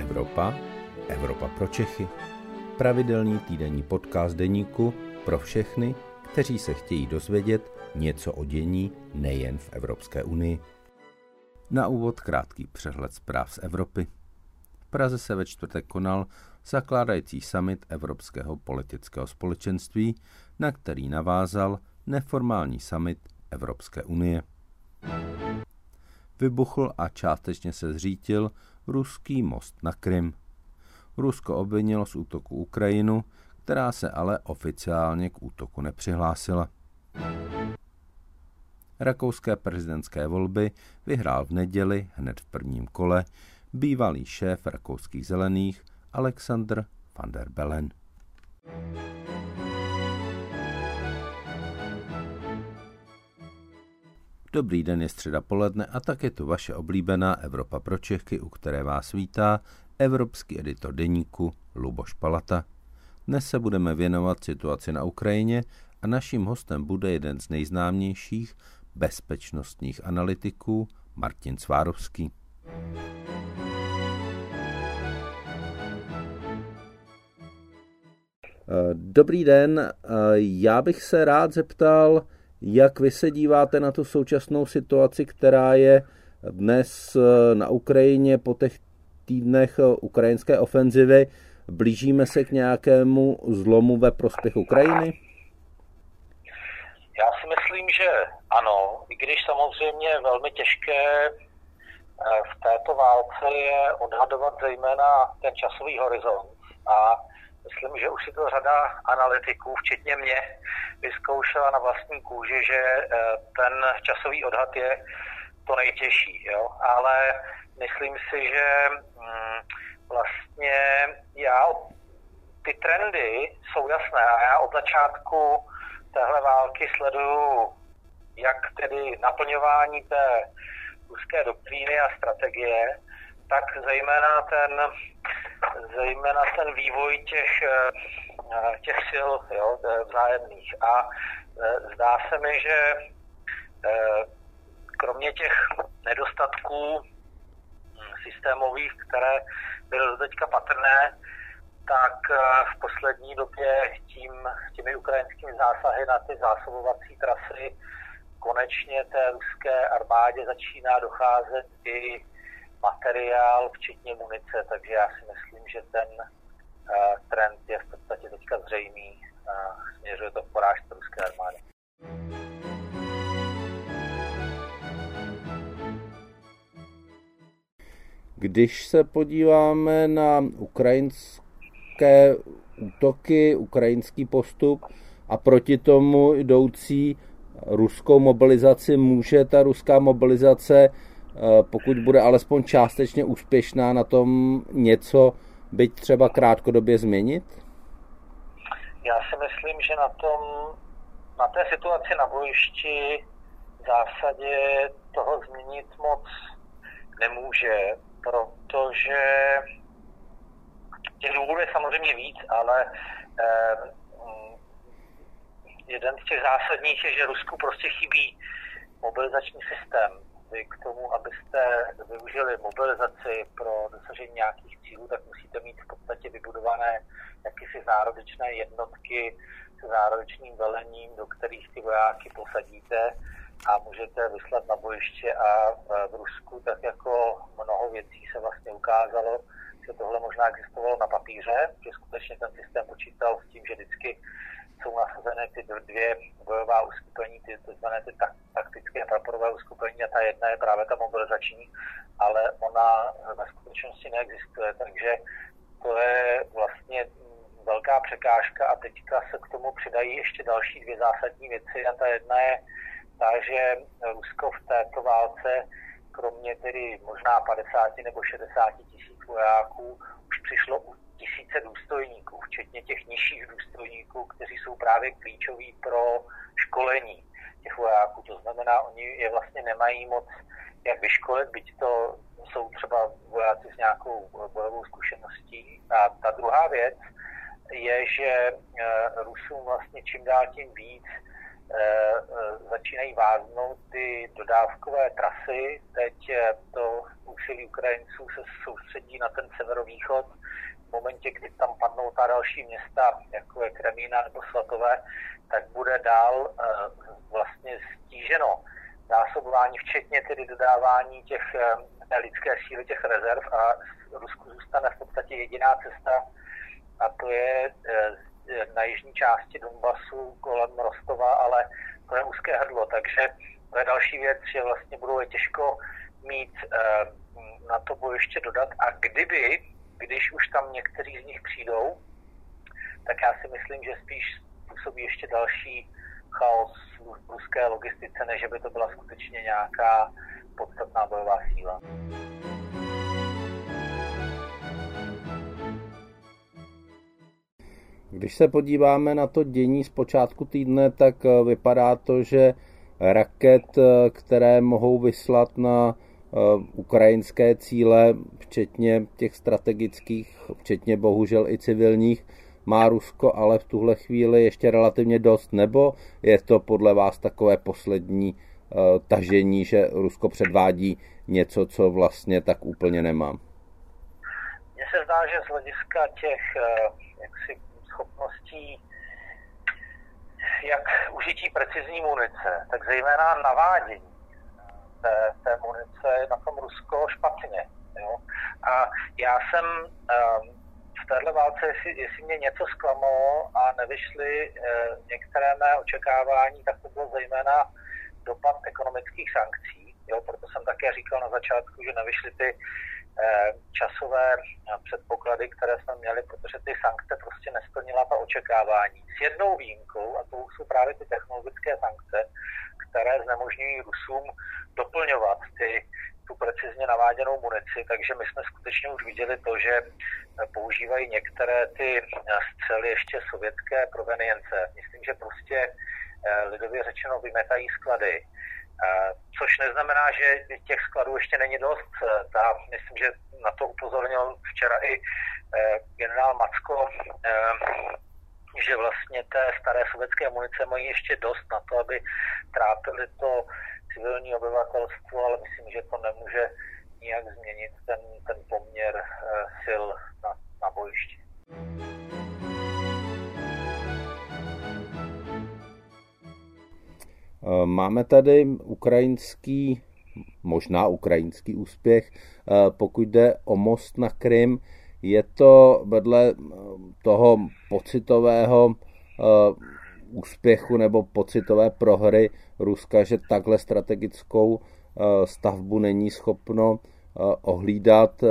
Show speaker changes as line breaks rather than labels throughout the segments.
Evropa, Evropa pro Čechy. Pravidelný týdenní podcast deníku pro všechny, kteří se chtějí dozvědět něco o dění nejen v Evropské unii. Na úvod krátký přehled zpráv z Evropy. V Praze se ve čtvrtek konal zakládající summit Evropského politického společenství, na který navázal neformální summit Evropské unie. Vybuchl a částečně se zřítil ruský most na Krym. Rusko obvinilo z útoku Ukrajinu, která se ale oficiálně k útoku nepřihlásila. Rakouské prezidentské volby vyhrál v neděli hned v prvním kole bývalý šéf rakouských zelených Alexander van der Bellen. Dobrý den, je středa poledne a tak je tu vaše oblíbená Evropa pro Čechy, u které vás vítá evropský editor deníku Luboš Palata. Dnes se budeme věnovat situaci na Ukrajině a naším hostem bude jeden z nejznámějších bezpečnostních analytiků Martin Svárovský. Dobrý den, já bych se rád zeptal, jak vy se díváte na tu současnou situaci, která je dnes eh, na Ukrajině po těch týdnech eh, ukrajinské ofenzivy? Blížíme se k nějakému zlomu ve prospěch Ukrajiny?
Já si myslím, že ano, i když samozřejmě velmi těžké eh, v této válce je odhadovat zejména ten časový horizont. A Myslím, že už si to řada analytiků, včetně mě, vyzkoušela na vlastní kůži, že eh, ten časový odhad je to nejtěžší. Jo? Ale myslím si, že mm, vlastně já ty trendy jsou jasné a já od začátku téhle války sleduju jak tedy naplňování té ruské doktríny a strategie, tak zejména ten zejména ten vývoj těch, eh, těch sil jo, vzájemných. A eh, zdá se mi, že eh, kromě těch nedostatků hm, systémových, které byly teďka patrné, tak v poslední době tím, těmi ukrajinskými zásahy na ty zásobovací trasy konečně té ruské armádě začíná docházet i materiál, včetně munice, takže já si myslím, že ten uh, trend je v podstatě teďka zřejmý a směřuje to k porážce ruské armády.
Když se podíváme na ukrajinské útoky, ukrajinský postup a proti tomu jdoucí ruskou mobilizaci, může ta ruská mobilizace pokud bude alespoň částečně úspěšná na tom něco, byť třeba krátkodobě změnit?
Já si myslím, že na tom, na té situaci na bojišti v zásadě toho změnit moc nemůže, protože těch důvodů je samozřejmě víc, ale eh, jeden z těch zásadních je, že Rusku prostě chybí mobilizační systém vy k tomu, abyste využili mobilizaci pro dosažení nějakých cílů, tak musíte mít v podstatě vybudované jakýsi zárodečné jednotky s zárodečným velením, do kterých ty vojáky posadíte a můžete vyslat na bojiště a v Rusku, tak jako mnoho věcí se vlastně ukázalo, že tohle možná existovalo na papíře, že skutečně ten systém počítal s tím, že vždycky jsou nasazené ty dvě bojová uskupení, ty tzv. ty taktické praporové uskupení a ta jedna je právě ta mobilizační, ale ona ve skutečnosti neexistuje, takže to je vlastně velká překážka a teďka se k tomu přidají ještě další dvě zásadní věci a ta jedna je ta, že Rusko v této válce kromě tedy možná 50 nebo 60 tisíc vojáků už přišlo tisíce důstojníků, včetně těch nižších důstojníků, kteří jsou právě klíčoví pro školení těch vojáků. To znamená, oni je vlastně nemají moc jak vyškolit, byť to jsou třeba vojáci s nějakou bojovou zkušeností. A ta druhá věc je, že eh, Rusům vlastně čím dál tím víc začínají váznout ty dodávkové trasy. Teď to úsilí Ukrajinců se soustředí na ten severovýchod. V momentě, kdy tam padnou ta další města, jako je Kremína nebo Svatové, tak bude dál vlastně stíženo zásobování, včetně tedy dodávání těch té lidské síly, těch rezerv a Rusku zůstane v podstatě jediná cesta a to je eh, na jižní části Donbasu kolem Rostova, ale to je úzké hrdlo, takže to je další věc, že vlastně budou je těžko mít eh, na to bojiště dodat. A kdyby, když už tam někteří z nich přijdou, tak já si myslím, že spíš způsobí ještě další chaos v ruské logistice, než by to byla skutečně nějaká podstatná bojová síla.
Když se podíváme na to dění z počátku týdne, tak eh, vypadá to, že raket, eh, které mohou vyslat na ukrajinské cíle, včetně těch strategických, včetně bohužel i civilních, má Rusko ale v tuhle chvíli ještě relativně dost, nebo je to podle vás takové poslední tažení, že Rusko předvádí něco, co vlastně tak úplně nemá?
Mně se zdá, že z hlediska těch jaksi schopností jak užití precizní munice, tak zejména navádění té, té munice na tom Rusko špatně. Jo? A já jsem um, v téhle válce, jestli, jestli mě něco zklamalo a nevyšly uh, některé mé očekávání, tak to bylo zejména dopad ekonomických sankcí. Jo? Proto jsem také říkal na začátku, že nevyšly ty Eh, časové eh, předpoklady, které jsme měli, protože ty sankce prostě nesplnila ta očekávání. S jednou výjimkou, a to jsou právě ty technologické sankce, které znemožňují Rusům doplňovat ty, tu precizně naváděnou munici, takže my jsme skutečně už viděli to, že eh, používají některé ty střely ještě sovětské provenience. Myslím, že prostě lidově řečeno vymetají sklady Což neznamená, že těch skladů ještě není dost. Ta, myslím, že na to upozornil včera i eh, generál Macko, eh, že vlastně té staré sovětské munice mají ještě dost na to, aby trápili to civilní obyvatelstvo, ale myslím, že to nemůže nijak změnit ten, ten poměr eh, sil na, na bojišti.
Eh, máme tady ukrajinský, možná ukrajinský úspěch, eh, pokud jde o most na Krym. Je to vedle toho pocitového úspěchu nebo pocitové prohry Ruska, že takhle strategickou stavbu není schopno ohlídat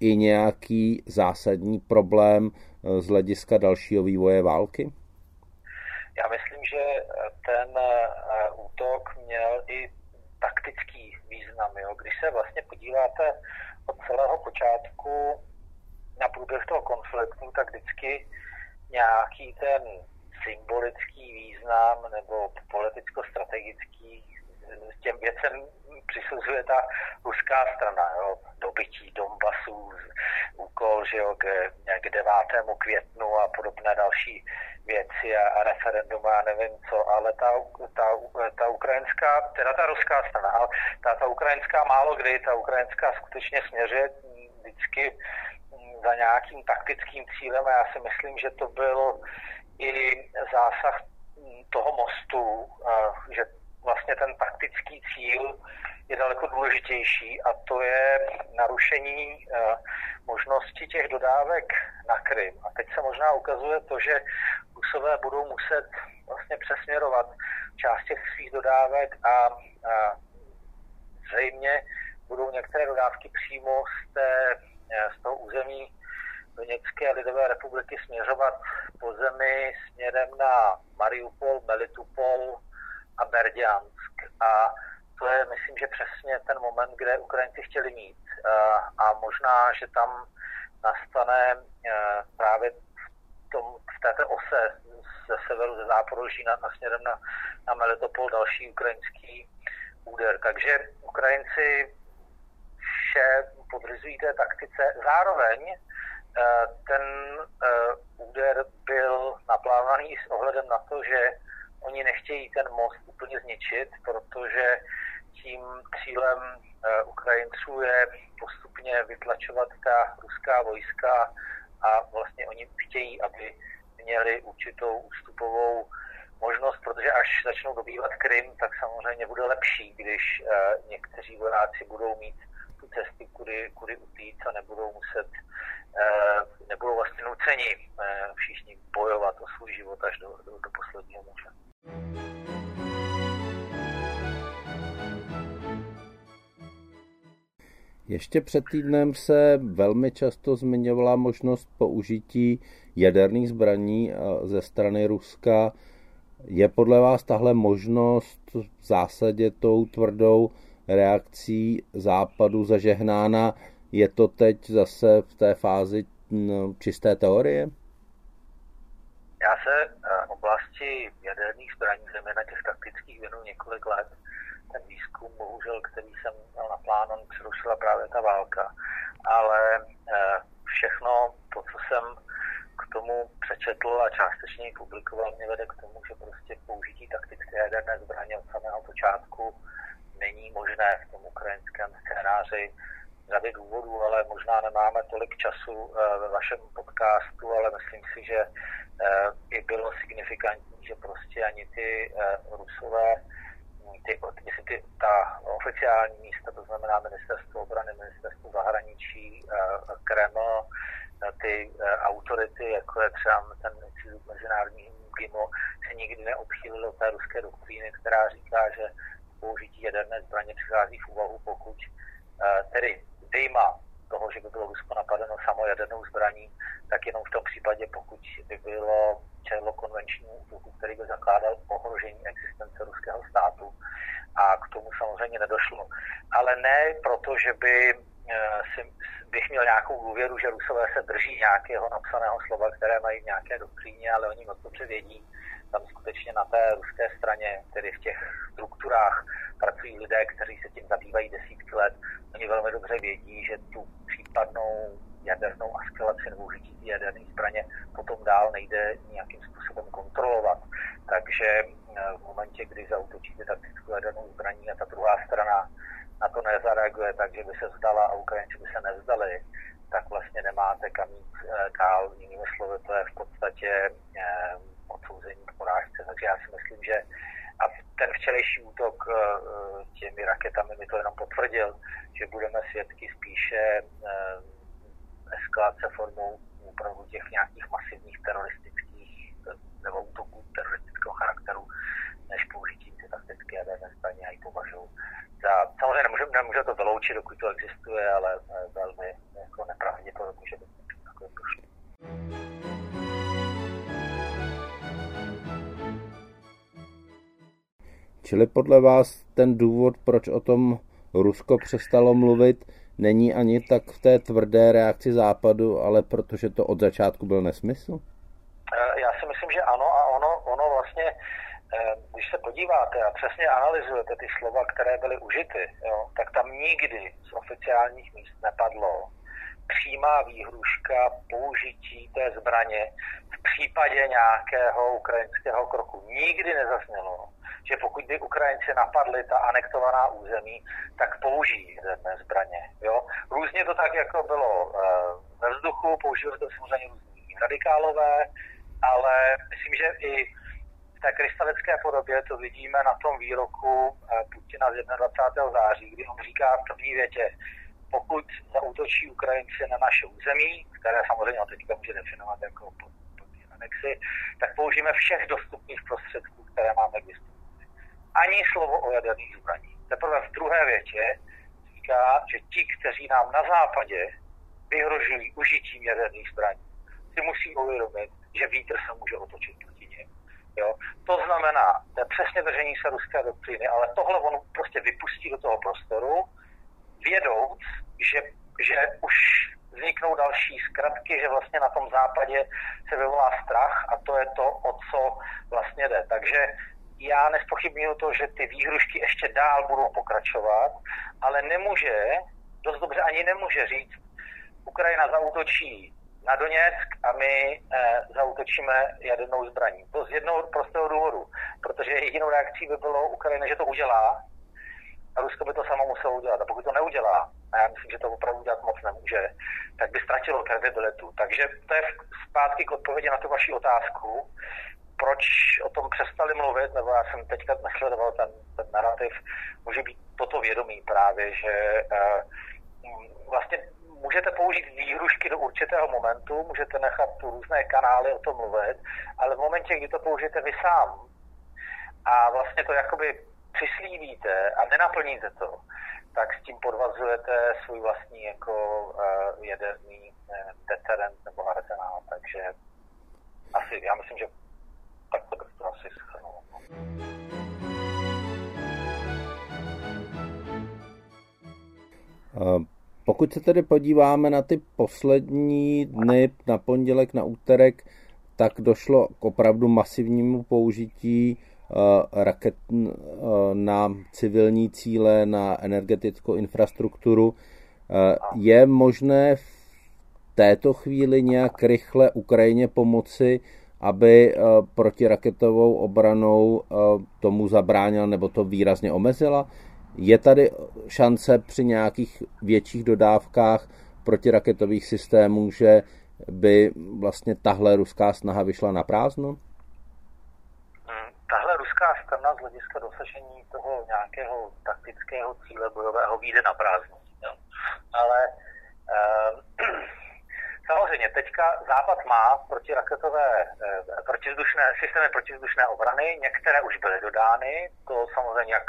i nějaký zásadní problém z hlediska dalšího vývoje války?
Já myslím, že ten eh, útok měl i taktický význam. Jo. Když se vlastně podíváte od celého počátku na průběh toho konfliktu, tak vždycky nějaký ten symbolický význam nebo politicko-strategický těm věcem přisuzuje ta ruská strana, jo, dobytí Donbasu, úkol, že jo, k, k 9. květnu a podobné další věci a, a referendum a nevím co, ale ta, ta, ta ukrajinská, teda ta ruská strana, ale ta, ta ukrajinská málo kdy, ta ukrajinská skutečně směřuje vždycky za nějakým taktickým cílem a já si myslím, že to byl i zásah toho mostu, že vlastně ten taktický cíl je daleko důležitější a to je narušení možnosti těch dodávek na Krym. A teď se možná ukazuje to, že Rusové budou muset vlastně přesměrovat část těch svých dodávek a, a zřejmě budou některé dodávky přímo z, té, z toho území Doněcké lidové republiky směřovat po zemi směrem na Mariupol, Melitupol, a Berďansk. A to je, myslím, že přesně ten moment, kde Ukrajinci chtěli mít. A možná, že tam nastane e, právě v, tom, v této ose ze severu, ze záporoží na, na směrem na, na Melitopol další ukrajinský úder. Takže Ukrajinci podřizují té taktice. Zároveň e, ten e, úder byl naplánovaný s ohledem na to, že oni nechtějí ten most úplně zničit, protože tím cílem uh, Ukrajinců je postupně vytlačovat ta ruská vojska a vlastně oni chtějí, aby měli určitou ústupovou možnost, protože až začnou dobývat Krym, tak samozřejmě bude lepší, když někteří vojáci budou mít tu cestu, kudy, kudy utíct a nebudou muset, uh, nebudou vlastně nuceni uh, všichni bojovat o svůj život až do, do, do posledního muže.
Ještě před týdnem se velmi často zmiňovala možnost použití jaderných zbraní ze strany Ruska. Je podle vás tahle možnost v zásadě tou tvrdou reakcí západu zažehnána? Je to teď zase v té fázi čisté teorie?
Já se eh, oblasti jaderných zbraní, zejména těch taktických, věnu několik let. Ten výzkum, bohužel, který jsem měl naplánon, přerušila právě ta válka. Ale eh, všechno to, co jsem k tomu přečetl a částečně publikoval, mě vede k tomu, že prostě použití taktické jaderné zbraně od samého počátku není možné v tom ukrajinském scénáři řady důvodů, ale možná nemáme tolik času eh, ve vašem podcastu, ale myslím si, že by eh, bylo signifikantní, že prostě ani ty eh, rusové, ty, myslím, ty, ta oficiální místa, to znamená ministerstvo obrany, ministerstvo zahraničí, Kreml, ty autority, jako je třeba ten mezinárodní GIMO, se nikdy neobchýlili od té ruské doktríny, která říká, že použití jaderné zbraně přichází v úvahu, pokud tedy vyjma toho, že by bylo Rusko napadeno samo jadernou zbraní, tak jenom v tom případě, pokud by bylo čelo konvenčního útoku, který by zakládal ohrožení existence ruského státu. A k tomu samozřejmě nedošlo. Ale ne proto, že by eh, si, bych měl nějakou důvěru, že Rusové se drží nějakého napsaného slova, které mají v nějaké doktríně, ale oni moc dobře vědí, tam skutečně na té ruské straně, tedy v těch strukturách, pracují lidé, kteří se tím zabývají desítky let. Oni velmi dobře vědí, že tu případnou jadernou askelaci nebo užití jaderné zbraně potom dál nejde nějakým způsobem kontrolovat. Takže eh, v momentě, kdy zautočíte taktickou jadernou zbraní a ta druhá strana na to nezareaguje tak, že by se vzdala a Ukrajinci by se nevzdali, tak vlastně nemáte kam jít eh, dál. Jinými slovy, to je v podstatě eh, odsouzení k porážce. Takže já si myslím, že a ten včerejší útok těmi raketami mi to jenom potvrdil, že budeme svědky spíše eskalace formou opravdu těch
Čili podle vás ten důvod, proč o tom Rusko přestalo mluvit, není ani tak v té tvrdé reakci západu, ale protože to od začátku byl nesmysl?
Eh, já si myslím, že ano a ono, ono vlastně, eh, když se podíváte a přesně analyzujete ty slova, které byly užity, jo, tak tam nikdy z oficiálních míst nepadlo přímá výhruška použití té zbraně v případě nějakého ukrajinského kroku. Nikdy nezaznělo, že pokud by Ukrajinci napadli ta anektovaná území, tak použijí jaderné zbraně. Jo? Různě to tak, jako bylo e, ve vzduchu, použili to samozřejmě různí radikálové, ale myslím, že i v té krystalické podobě to vidíme na tom výroku e, Putina z 21. září, kdy on říká v první větě, pokud zautočí Ukrajinci na naše území, které samozřejmě teďka může definovat jako pod, pod anexy, tak použijeme všech dostupných prostředků, které máme k dispozici ani slovo o jaderných zbraních. Teprve v druhé větě říká, že ti, kteří nám na západě vyhrožují užitím jaderných zbraní, si musí uvědomit, že vítr se může otočit proti nim. Jo? To znamená, to je přesně držení se ruské doktríny, ale tohle on prostě vypustí do toho prostoru, vědouc, že, že už vzniknou další zkratky, že vlastně na tom západě se vyvolá strach a to je to, o co vlastně jde. Takže já nespochybnuju to, že ty výhrušky ještě dál budou pokračovat, ale nemůže, dost dobře ani nemůže říct, Ukrajina zautočí na Doněck a my eh, zautočíme jadernou zbraní. To z jednoho prostého důvodu, protože jedinou reakcí by bylo Ukrajina, že to udělá a Rusko by to samo muselo udělat. A pokud to neudělá, a já myslím, že to opravdu udělat moc nemůže, tak by ztratilo kredibilitu. Takže to je zpátky k odpovědi na tu vaši otázku. Proč o tom přestali mluvit, nebo já jsem teďka nesledoval ten, ten narrativ, může být toto vědomí právě, že uh, vlastně můžete použít výhrušky do určitého momentu, můžete nechat tu různé kanály o tom mluvit, ale v momentě, kdy to použijete vy sám a vlastně to jakoby přislíbíte a nenaplníte to, tak s tím podvazujete svůj vlastní jako uh, jaderný uh, deterent nebo arzenál. Takže asi, já myslím, že tak to bych to asi schrnul.
Pokud se tedy podíváme na ty poslední dny, na pondělek, na úterek, tak došlo k opravdu masivnímu použití raket na civilní cíle, na energetickou infrastrukturu. Je možné v této chvíli nějak rychle Ukrajině pomoci, aby protiraketovou obranou tomu zabránila nebo to výrazně omezila? Je tady šance při nějakých větších dodávkách protiraketových systémů, že by vlastně tahle ruská snaha vyšla na prázdno?
Hmm, tahle ruská strana z hlediska dosažení toho nějakého taktického cíle bojového výjde na prázdno. Jo. Ale um, samozřejmě teďka Západ má protiraketové, eh, protizdušné, systémy protizdušné obrany, některé už byly dodány, to samozřejmě jak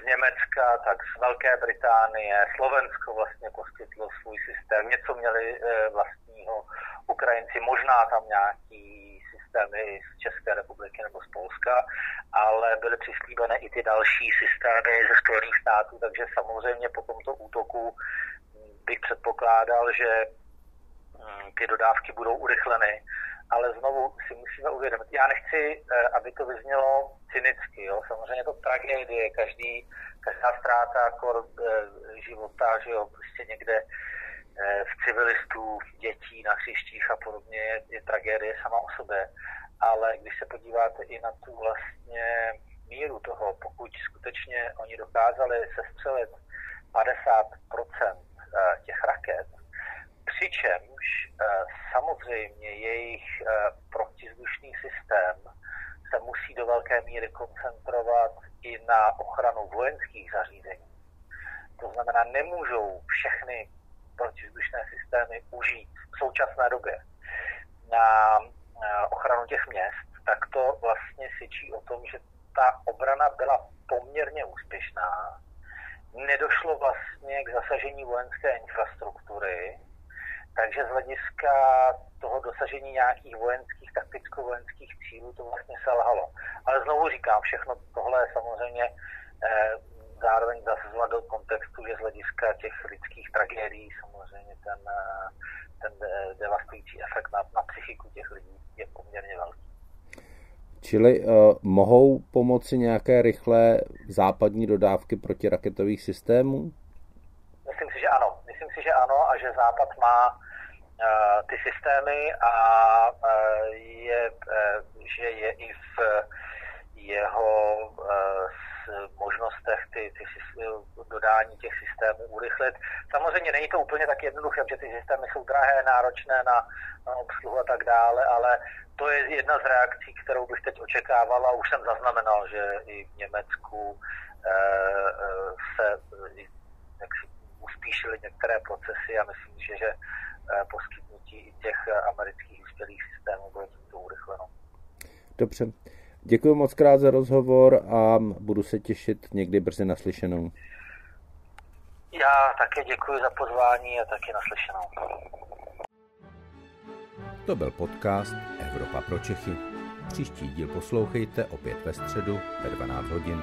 z Německa, tak z Velké Británie, Slovensko vlastně poskytlo svůj systém, něco měli eh, vlastního Ukrajinci, možná tam nějaký systémy z České republiky nebo z Polska, ale byly přislíbené i ty další systémy ze Spojených států, takže samozřejmě po tomto útoku bych předpokládal, že ty dodávky budou urychleny ale znovu si musíme uvědomit, já nechci, eh, aby to vyznělo cynicky, jo? samozřejmě to tragédie, každý, každá ztráta kor, eh, života, že jo, prostě někde eh, v civilistů, dětí na hřištích a podobně je, je tragédie sama o sobě, ale když se podíváte i na tu vlastně míru toho, pokud skutečně oni dokázali sestřelit 50% těch raket, přičemž eh, samozřejmě jejich eh, protizdušný systém se musí do velké míry koncentrovat i na ochranu vojenských zařízení. To znamená, nemůžou všechny protizdušné systémy užít v současné době na ochranu těch měst, tak to vlastně svědčí o tom, že ta obrana byla poměrně úspěšná. Nedošlo vlastně k zasažení vojenské infrastruktury, takže z hlediska toho dosažení nějakých vojenských, takticko-vojenských cílů to vlastně selhalo. Ale znovu říkám, všechno tohle je samozřejmě eh, zároveň zasazovat do kontextu, že z hlediska těch lidských tragédií samozřejmě ten, eh, ten eh, devastující efekt na, na psychiku těch lidí je poměrně velký.
Čili uh, mohou pomoci nějaké rychlé západní dodávky protiraketových systémů?
Myslím si, že ano. Myslím si, že ano a že Západ má uh, ty systémy a uh, je, uh, že je i v jeho možnostech ty, ty dodání těch systémů urychlit. Samozřejmě není to úplně tak jednoduché, že ty systémy jsou drahé, náročné na, na obsluhu a tak dále, ale to je jedna z reakcí, kterou bych teď očekával a už jsem zaznamenal, že i v Německu se jak si uspíšily některé procesy a myslím, že, že eh, poskytnutí i těch eh, amerických vyspělých systémů bude tímto urychleno.
Dobře. Děkuji moc krát za rozhovor a budu se těšit někdy brzy naslyšenou.
Já také děkuji za pozvání a taky naslyšenou.
To byl podcast Evropa pro Čechy. Příští díl poslouchejte opět ve středu ve 12 hodin.